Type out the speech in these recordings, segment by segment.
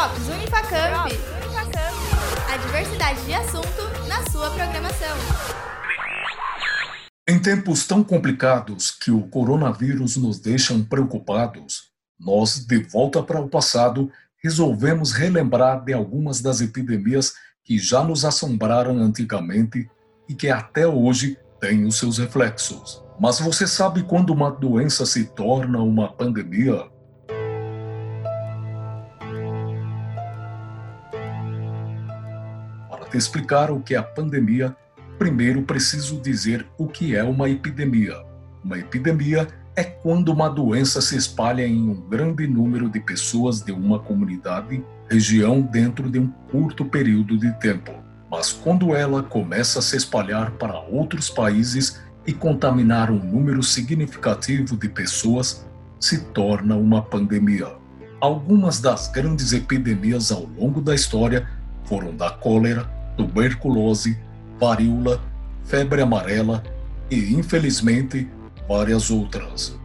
Drops Unifacamp. A diversidade de assunto na sua programação. Em tempos tão complicados que o coronavírus nos deixam preocupados, nós, de volta para o passado, resolvemos relembrar de algumas das epidemias que já nos assombraram antigamente e que até hoje têm os seus reflexos. Mas você sabe quando uma doença se torna uma pandemia? Explicar o que é a pandemia, primeiro preciso dizer o que é uma epidemia. Uma epidemia é quando uma doença se espalha em um grande número de pessoas de uma comunidade, região dentro de um curto período de tempo. Mas quando ela começa a se espalhar para outros países e contaminar um número significativo de pessoas, se torna uma pandemia. Algumas das grandes epidemias ao longo da história foram da cólera, tuberculose, varíola, febre amarela e, infelizmente, várias outras.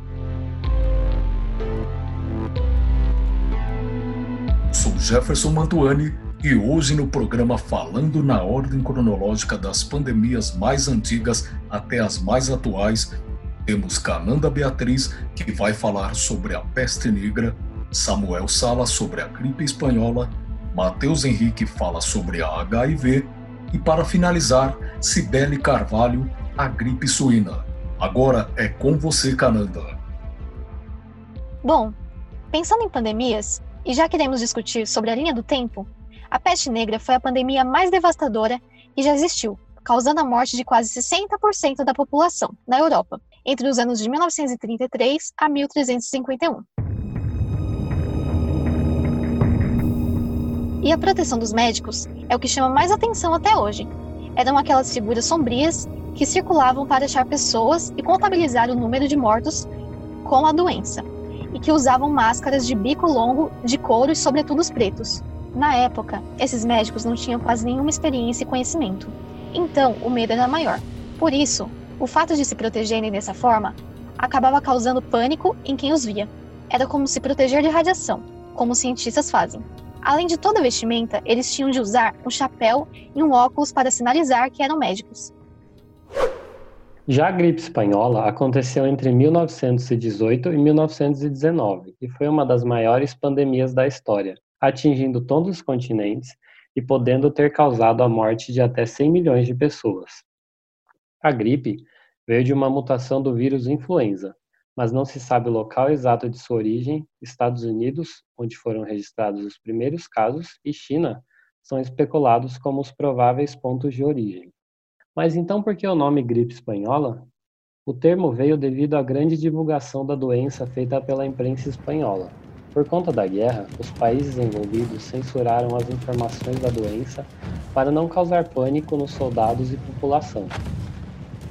Sou Jefferson Mantuani e hoje no programa Falando na Ordem Cronológica das Pandemias mais antigas até as mais atuais, temos Cananda Beatriz, que vai falar sobre a peste negra, Samuel Sala sobre a gripe espanhola, Matheus Henrique fala sobre a HIV e, para finalizar, Cibele Carvalho, a gripe suína. Agora é com você, Cananda. Bom, pensando em pandemias, e já queremos discutir sobre a linha do tempo, a peste negra foi a pandemia mais devastadora que já existiu, causando a morte de quase 60% da população na Europa, entre os anos de 1933 a 1351. E a proteção dos médicos é o que chama mais atenção até hoje. Eram aquelas figuras sombrias que circulavam para achar pessoas e contabilizar o número de mortos com a doença, e que usavam máscaras de bico longo de couro e sobretudos pretos. Na época, esses médicos não tinham quase nenhuma experiência e conhecimento, então o medo era maior. Por isso, o fato de se protegerem dessa forma acabava causando pânico em quem os via. Era como se proteger de radiação, como os cientistas fazem. Além de toda a vestimenta, eles tinham de usar um chapéu e um óculos para sinalizar que eram médicos. Já a gripe espanhola aconteceu entre 1918 e 1919 e foi uma das maiores pandemias da história, atingindo todos os continentes e podendo ter causado a morte de até 100 milhões de pessoas. A gripe veio de uma mutação do vírus influenza, mas não se sabe o local exato de sua origem. Estados Unidos, onde foram registrados os primeiros casos, e China são especulados como os prováveis pontos de origem. Mas então por que o nome gripe espanhola? O termo veio devido à grande divulgação da doença feita pela imprensa espanhola. Por conta da guerra, os países envolvidos censuraram as informações da doença para não causar pânico nos soldados e população.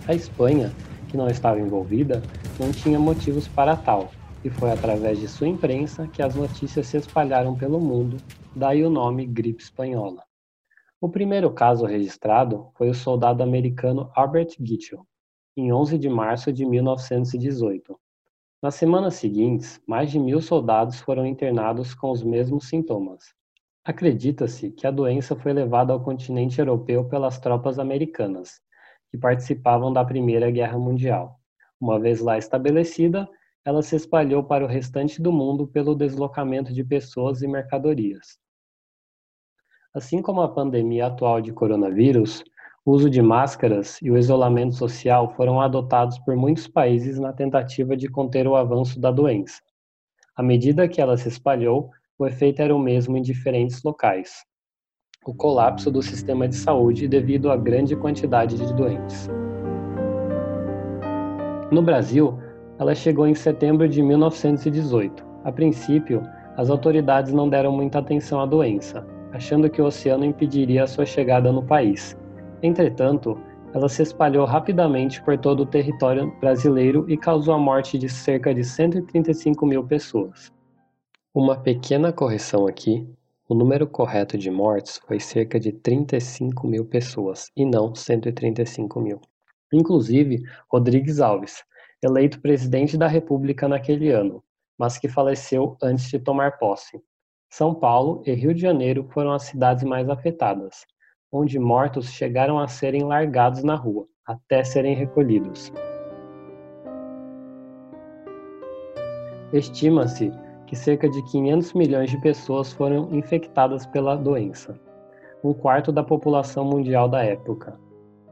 A Espanha, que não estava envolvida, não tinha motivos para tal, e foi através de sua imprensa que as notícias se espalharam pelo mundo, daí o nome gripe espanhola. O primeiro caso registrado foi o soldado americano Albert Gitchell, em 11 de março de 1918. Nas semanas seguintes, mais de mil soldados foram internados com os mesmos sintomas. Acredita-se que a doença foi levada ao continente europeu pelas tropas americanas, que participavam da Primeira Guerra Mundial. Uma vez lá estabelecida, ela se espalhou para o restante do mundo pelo deslocamento de pessoas e mercadorias. Assim como a pandemia atual de coronavírus, o uso de máscaras e o isolamento social foram adotados por muitos países na tentativa de conter o avanço da doença. À medida que ela se espalhou, o efeito era o mesmo em diferentes locais. O colapso do sistema de saúde devido à grande quantidade de doentes. No Brasil, ela chegou em setembro de 1918. A princípio, as autoridades não deram muita atenção à doença, achando que o oceano impediria a sua chegada no país. Entretanto, ela se espalhou rapidamente por todo o território brasileiro e causou a morte de cerca de 135 mil pessoas. Uma pequena correção aqui: o número correto de mortes foi cerca de 35 mil pessoas e não 135 mil. Inclusive, Rodrigues Alves, eleito presidente da República naquele ano, mas que faleceu antes de tomar posse. São Paulo e Rio de Janeiro foram as cidades mais afetadas, onde mortos chegaram a serem largados na rua, até serem recolhidos. Estima-se que cerca de 500 milhões de pessoas foram infectadas pela doença, um quarto da população mundial da época.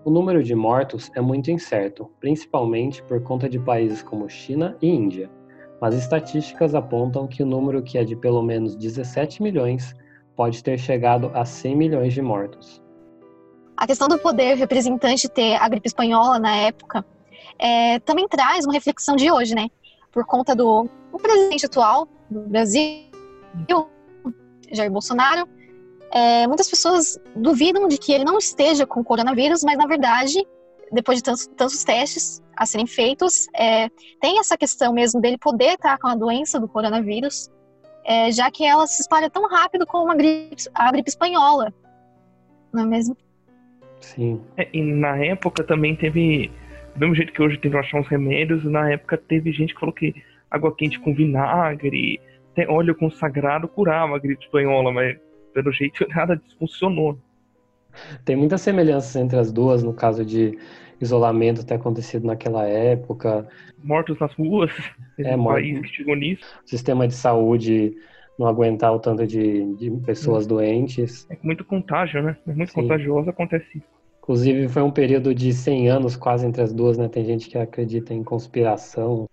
O número de mortos é muito incerto, principalmente por conta de países como China e Índia, mas estatísticas apontam que o número que é de pelo menos 17 milhões pode ter chegado a 100 milhões de mortos. A questão do poder representante ter a gripe espanhola na época é, também traz uma reflexão de hoje, né? Por conta do presidente atual do Brasil, Jair Bolsonaro, é, muitas pessoas duvidam de que ele não esteja com coronavírus, mas na verdade, depois de tantos, tantos testes a serem feitos, é, tem essa questão mesmo dele poder estar com a doença do coronavírus, é, já que ela se espalha tão rápido como a gripe, a gripe espanhola, não é mesmo? Sim. É, e na época também teve, do mesmo jeito que hoje teve achar uns remédios, na época teve gente que falou que água quente com vinagre, óleo consagrado curava a gripe espanhola, mas pelo jeito nada funcionou. Tem muitas semelhanças entre as duas, no caso de isolamento ter acontecido naquela época. Mortos nas ruas, é, um país que chegou nisso. Sistema de saúde não aguentar o tanto de, de pessoas é. doentes. É muito contágio, né? É muito Sim. contagioso, acontece isso. Inclusive, foi um período de 100 anos quase entre as duas, né? Tem gente que acredita em conspiração.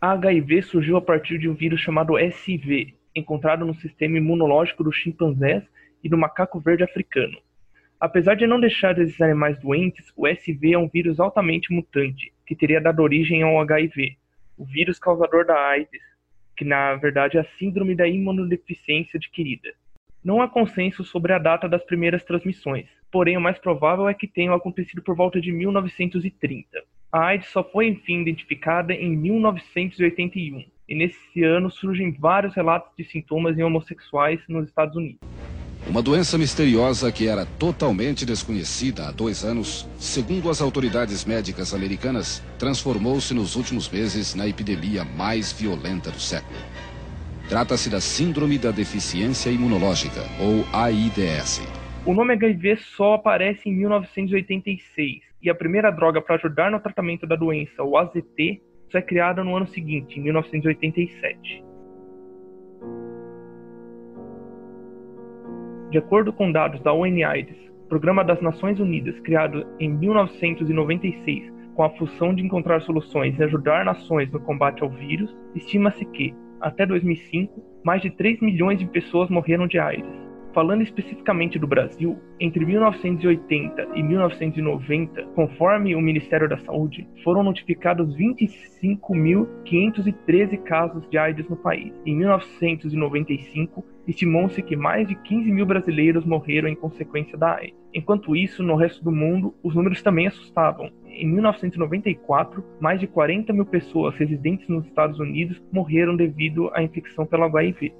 A HIV surgiu a partir de um vírus chamado SV, encontrado no sistema imunológico dos chimpanzés e do macaco verde africano. Apesar de não deixar esses animais doentes, o SV é um vírus altamente mutante, que teria dado origem ao HIV, o vírus causador da AIDS, que na verdade é a síndrome da imunodeficiência adquirida. Não há consenso sobre a data das primeiras transmissões, porém o mais provável é que tenham acontecido por volta de 1930. A AIDS só foi enfim identificada em 1981, e nesse ano surgem vários relatos de sintomas em homossexuais nos Estados Unidos. Uma doença misteriosa que era totalmente desconhecida há dois anos, segundo as autoridades médicas americanas, transformou-se nos últimos meses na epidemia mais violenta do século. Trata-se da Síndrome da Deficiência Imunológica, ou AIDS. O nome HIV só aparece em 1986 e a primeira droga para ajudar no tratamento da doença, o AZT, é criada no ano seguinte, em 1987. De acordo com dados da UNAIDS, Programa das Nações Unidas, criado em 1996 com a função de encontrar soluções e ajudar nações no combate ao vírus, estima-se que, até 2005, mais de 3 milhões de pessoas morreram de AIDS. Falando especificamente do Brasil, entre 1980 e 1990, conforme o Ministério da Saúde, foram notificados 25.513 casos de AIDS no país. Em 1995, estimou-se que mais de 15 mil brasileiros morreram em consequência da AIDS. Enquanto isso, no resto do mundo, os números também assustavam. Em 1994, mais de 40 mil pessoas residentes nos Estados Unidos morreram devido à infecção pelo HIV.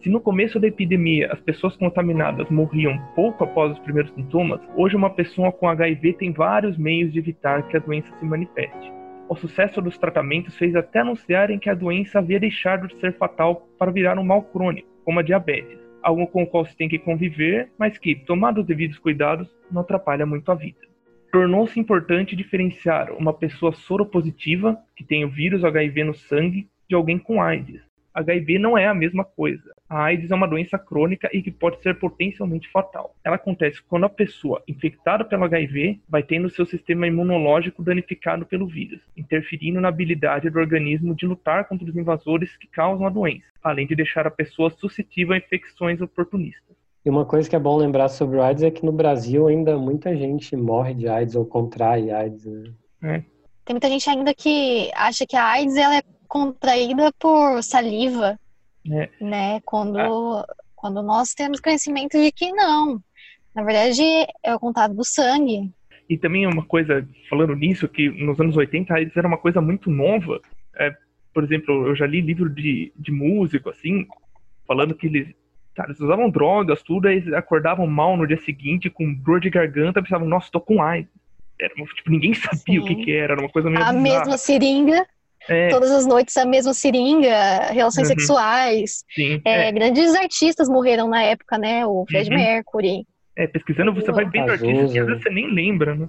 Se no começo da epidemia as pessoas contaminadas morriam pouco após os primeiros sintomas, hoje uma pessoa com HIV tem vários meios de evitar que a doença se manifeste. O sucesso dos tratamentos fez até anunciarem que a doença havia deixado de ser fatal para virar um mal crônico, como a diabetes, algo com o qual se tem que conviver, mas que, tomados os devidos cuidados, não atrapalha muito a vida. Tornou-se importante diferenciar uma pessoa soropositiva, que tem o vírus HIV no sangue, de alguém com AIDS, HIV não é a mesma coisa. A AIDS é uma doença crônica e que pode ser potencialmente fatal. Ela acontece quando a pessoa infectada pelo HIV vai tendo seu sistema imunológico danificado pelo vírus, interferindo na habilidade do organismo de lutar contra os invasores que causam a doença, além de deixar a pessoa suscetível a infecções oportunistas. E uma coisa que é bom lembrar sobre o AIDS é que no Brasil ainda muita gente morre de AIDS ou contrai AIDS. Né? É. Tem muita gente ainda que acha que a AIDS ela é contraída por saliva, é. né? Quando, ah. quando nós temos conhecimento de que não. Na verdade, é o contato do sangue. E também uma coisa, falando nisso, que nos anos 80 AIDS era uma coisa muito nova. É, por exemplo, eu já li livro de, de músico, assim, falando que eles, cara, eles usavam drogas, tudo, eles acordavam mal no dia seguinte, com dor de garganta, pensavam, nossa, tô com AIDS. Era, tipo, ninguém sabia Sim. o que, que era, era uma coisa meio A bizarra. mesma seringa É. Todas as noites a mesma seringa, relações uhum. sexuais. Sim, é, é. Grandes artistas morreram na época, né? O Fred uhum. Mercury. É, pesquisando você vai vendo artistas que às vezes você nem lembra, né?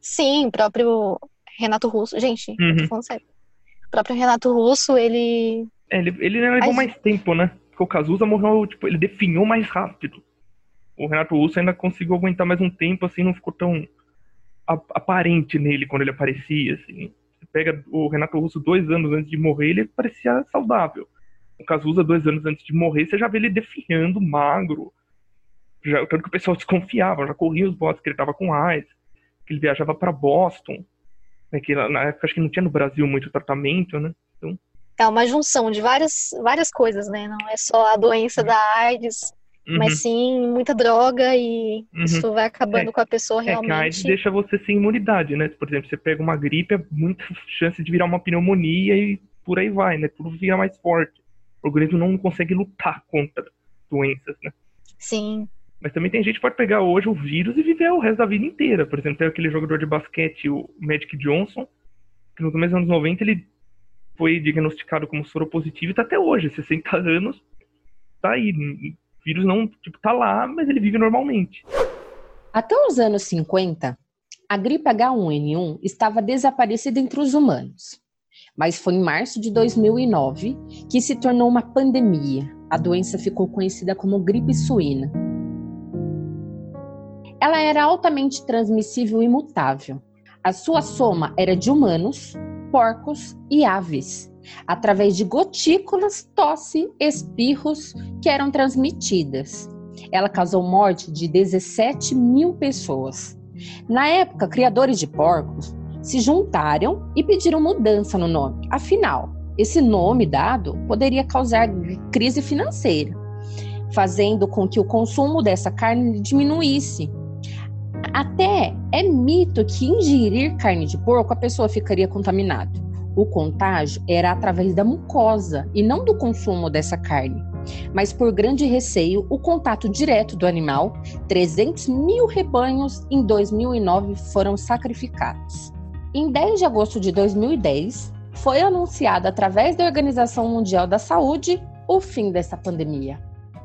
Sim, o próprio Renato Russo. Gente, uhum. tô falando sério. O próprio Renato Russo, ele. É, ele, ele levou mais tempo, né? Porque o Cazuza morreu, tipo, ele definhou mais rápido. O Renato Russo ainda conseguiu aguentar mais um tempo, assim, não ficou tão aparente nele quando ele aparecia, assim. Você pega o Renato Russo dois anos antes de morrer, ele parecia saudável. O Cazuza, dois anos antes de morrer, você já vê ele definhando, magro. Já, tanto que o pessoal desconfiava, já corria os boatos que ele tava com AIDS, que ele viajava para Boston. Né, que na época acho que não tinha no Brasil muito tratamento, né? Então... É uma junção de várias, várias coisas, né? Não é só a doença da AIDS, Uhum. Mas sim, muita droga e uhum. isso vai acabando é, com a pessoa realmente. É a AIDS deixa você sem imunidade, né? Por exemplo, você pega uma gripe, é muita chance de virar uma pneumonia e por aí vai, né? Tudo vira mais forte. O organismo não consegue lutar contra doenças, né? Sim. Mas também tem gente que pode pegar hoje o vírus e viver o resto da vida inteira. Por exemplo, tem aquele jogador de basquete, o Magic Johnson, que nos meses anos 90 ele foi diagnosticado como soropositivo e tá até hoje, 60 anos, tá aí vírus não, tipo, tá lá, mas ele vive normalmente. Até os anos 50, a gripe H1N1 estava desaparecida entre os humanos. Mas foi em março de 2009 que se tornou uma pandemia. A doença ficou conhecida como gripe suína. Ela era altamente transmissível e mutável. A sua soma era de humanos, porcos e aves através de gotículas, tosse, espirros que eram transmitidas. Ela causou morte de 17 mil pessoas. Na época, criadores de porcos se juntaram e pediram mudança no nome. Afinal, esse nome dado poderia causar crise financeira, fazendo com que o consumo dessa carne diminuísse. Até é mito que ingerir carne de porco a pessoa ficaria contaminada o contágio era através da mucosa e não do consumo dessa carne. Mas por grande receio, o contato direto do animal, 300 mil rebanhos em 2009 foram sacrificados. Em 10 de agosto de 2010, foi anunciado através da Organização Mundial da Saúde o fim dessa pandemia.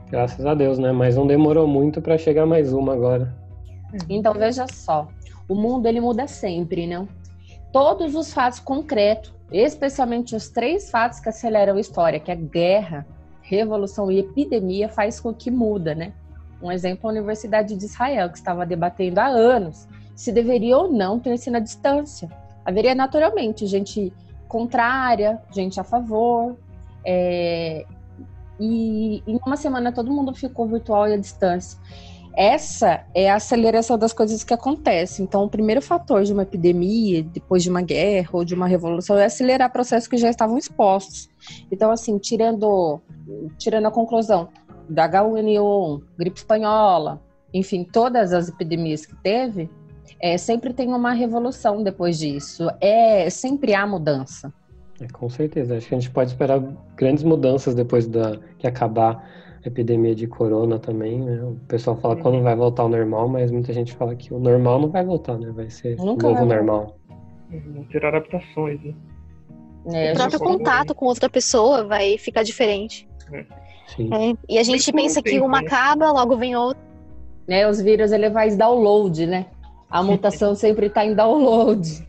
Graças a Deus, né? Mas não demorou muito para chegar mais uma agora. Então veja só, o mundo ele muda sempre, não? Todos os fatos concretos especialmente os três fatos que aceleram a história, que é guerra, revolução e epidemia, faz com que muda, né? Um exemplo, a Universidade de Israel, que estava debatendo há anos se deveria ou não ter ensino à distância. Haveria naturalmente gente contrária, gente a favor, é... e em uma semana todo mundo ficou virtual e à distância. Essa é a aceleração das coisas que acontecem. Então, o primeiro fator de uma epidemia, depois de uma guerra ou de uma revolução, é acelerar processos que já estavam expostos. Então, assim, tirando, tirando a conclusão da H1N1, gripe espanhola, enfim, todas as epidemias que teve, é, sempre tem uma revolução depois disso. É sempre há mudança. É, com certeza. Acho que a gente pode esperar grandes mudanças depois da acabar epidemia de corona também, né? O pessoal fala quando uhum. vai voltar ao normal, mas muita gente fala que o normal não vai voltar, né? Vai ser Nunca o novo normal. Vão ter adaptações, né? É, o próprio contato com outra pessoa vai ficar diferente. É. É, e a gente pensa que uma né? acaba, logo vem outra. Né, os vírus ele vai download, né? A mutação sempre está em download.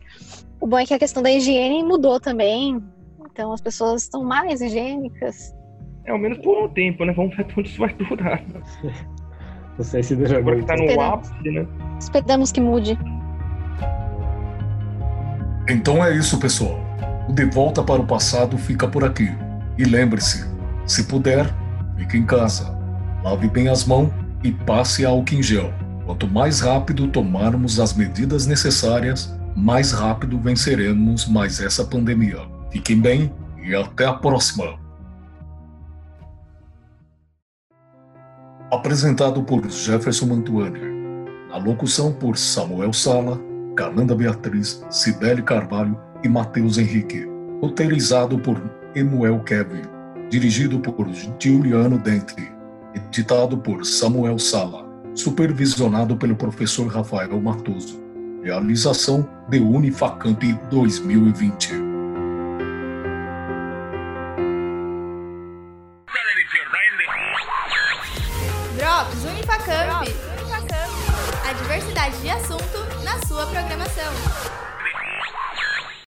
O bom é que a questão da higiene mudou também. Então as pessoas estão mais higiênicas. É, ao menos por um tempo, né? Vamos ver onde isso vai durar. Não sei se dura Agora que tá no ápice, né? Esperamos que mude. Então é isso, pessoal. O De Volta para o Passado fica por aqui. E lembre-se, se puder, fique em casa. Lave bem as mãos e passe álcool em gel. Quanto mais rápido tomarmos as medidas necessárias, mais rápido venceremos mais essa pandemia. Fiquem bem e até a próxima! Apresentado por Jefferson Mantuani. Na locução por Samuel Sala, Cananda Beatriz, Cibele Carvalho e Matheus Henrique. Roteirizado por Emuel Kevin. Dirigido por Giuliano Dente. Editado por Samuel Sala. Supervisionado pelo professor Rafael Matoso. Realização de Unifacamp 2020.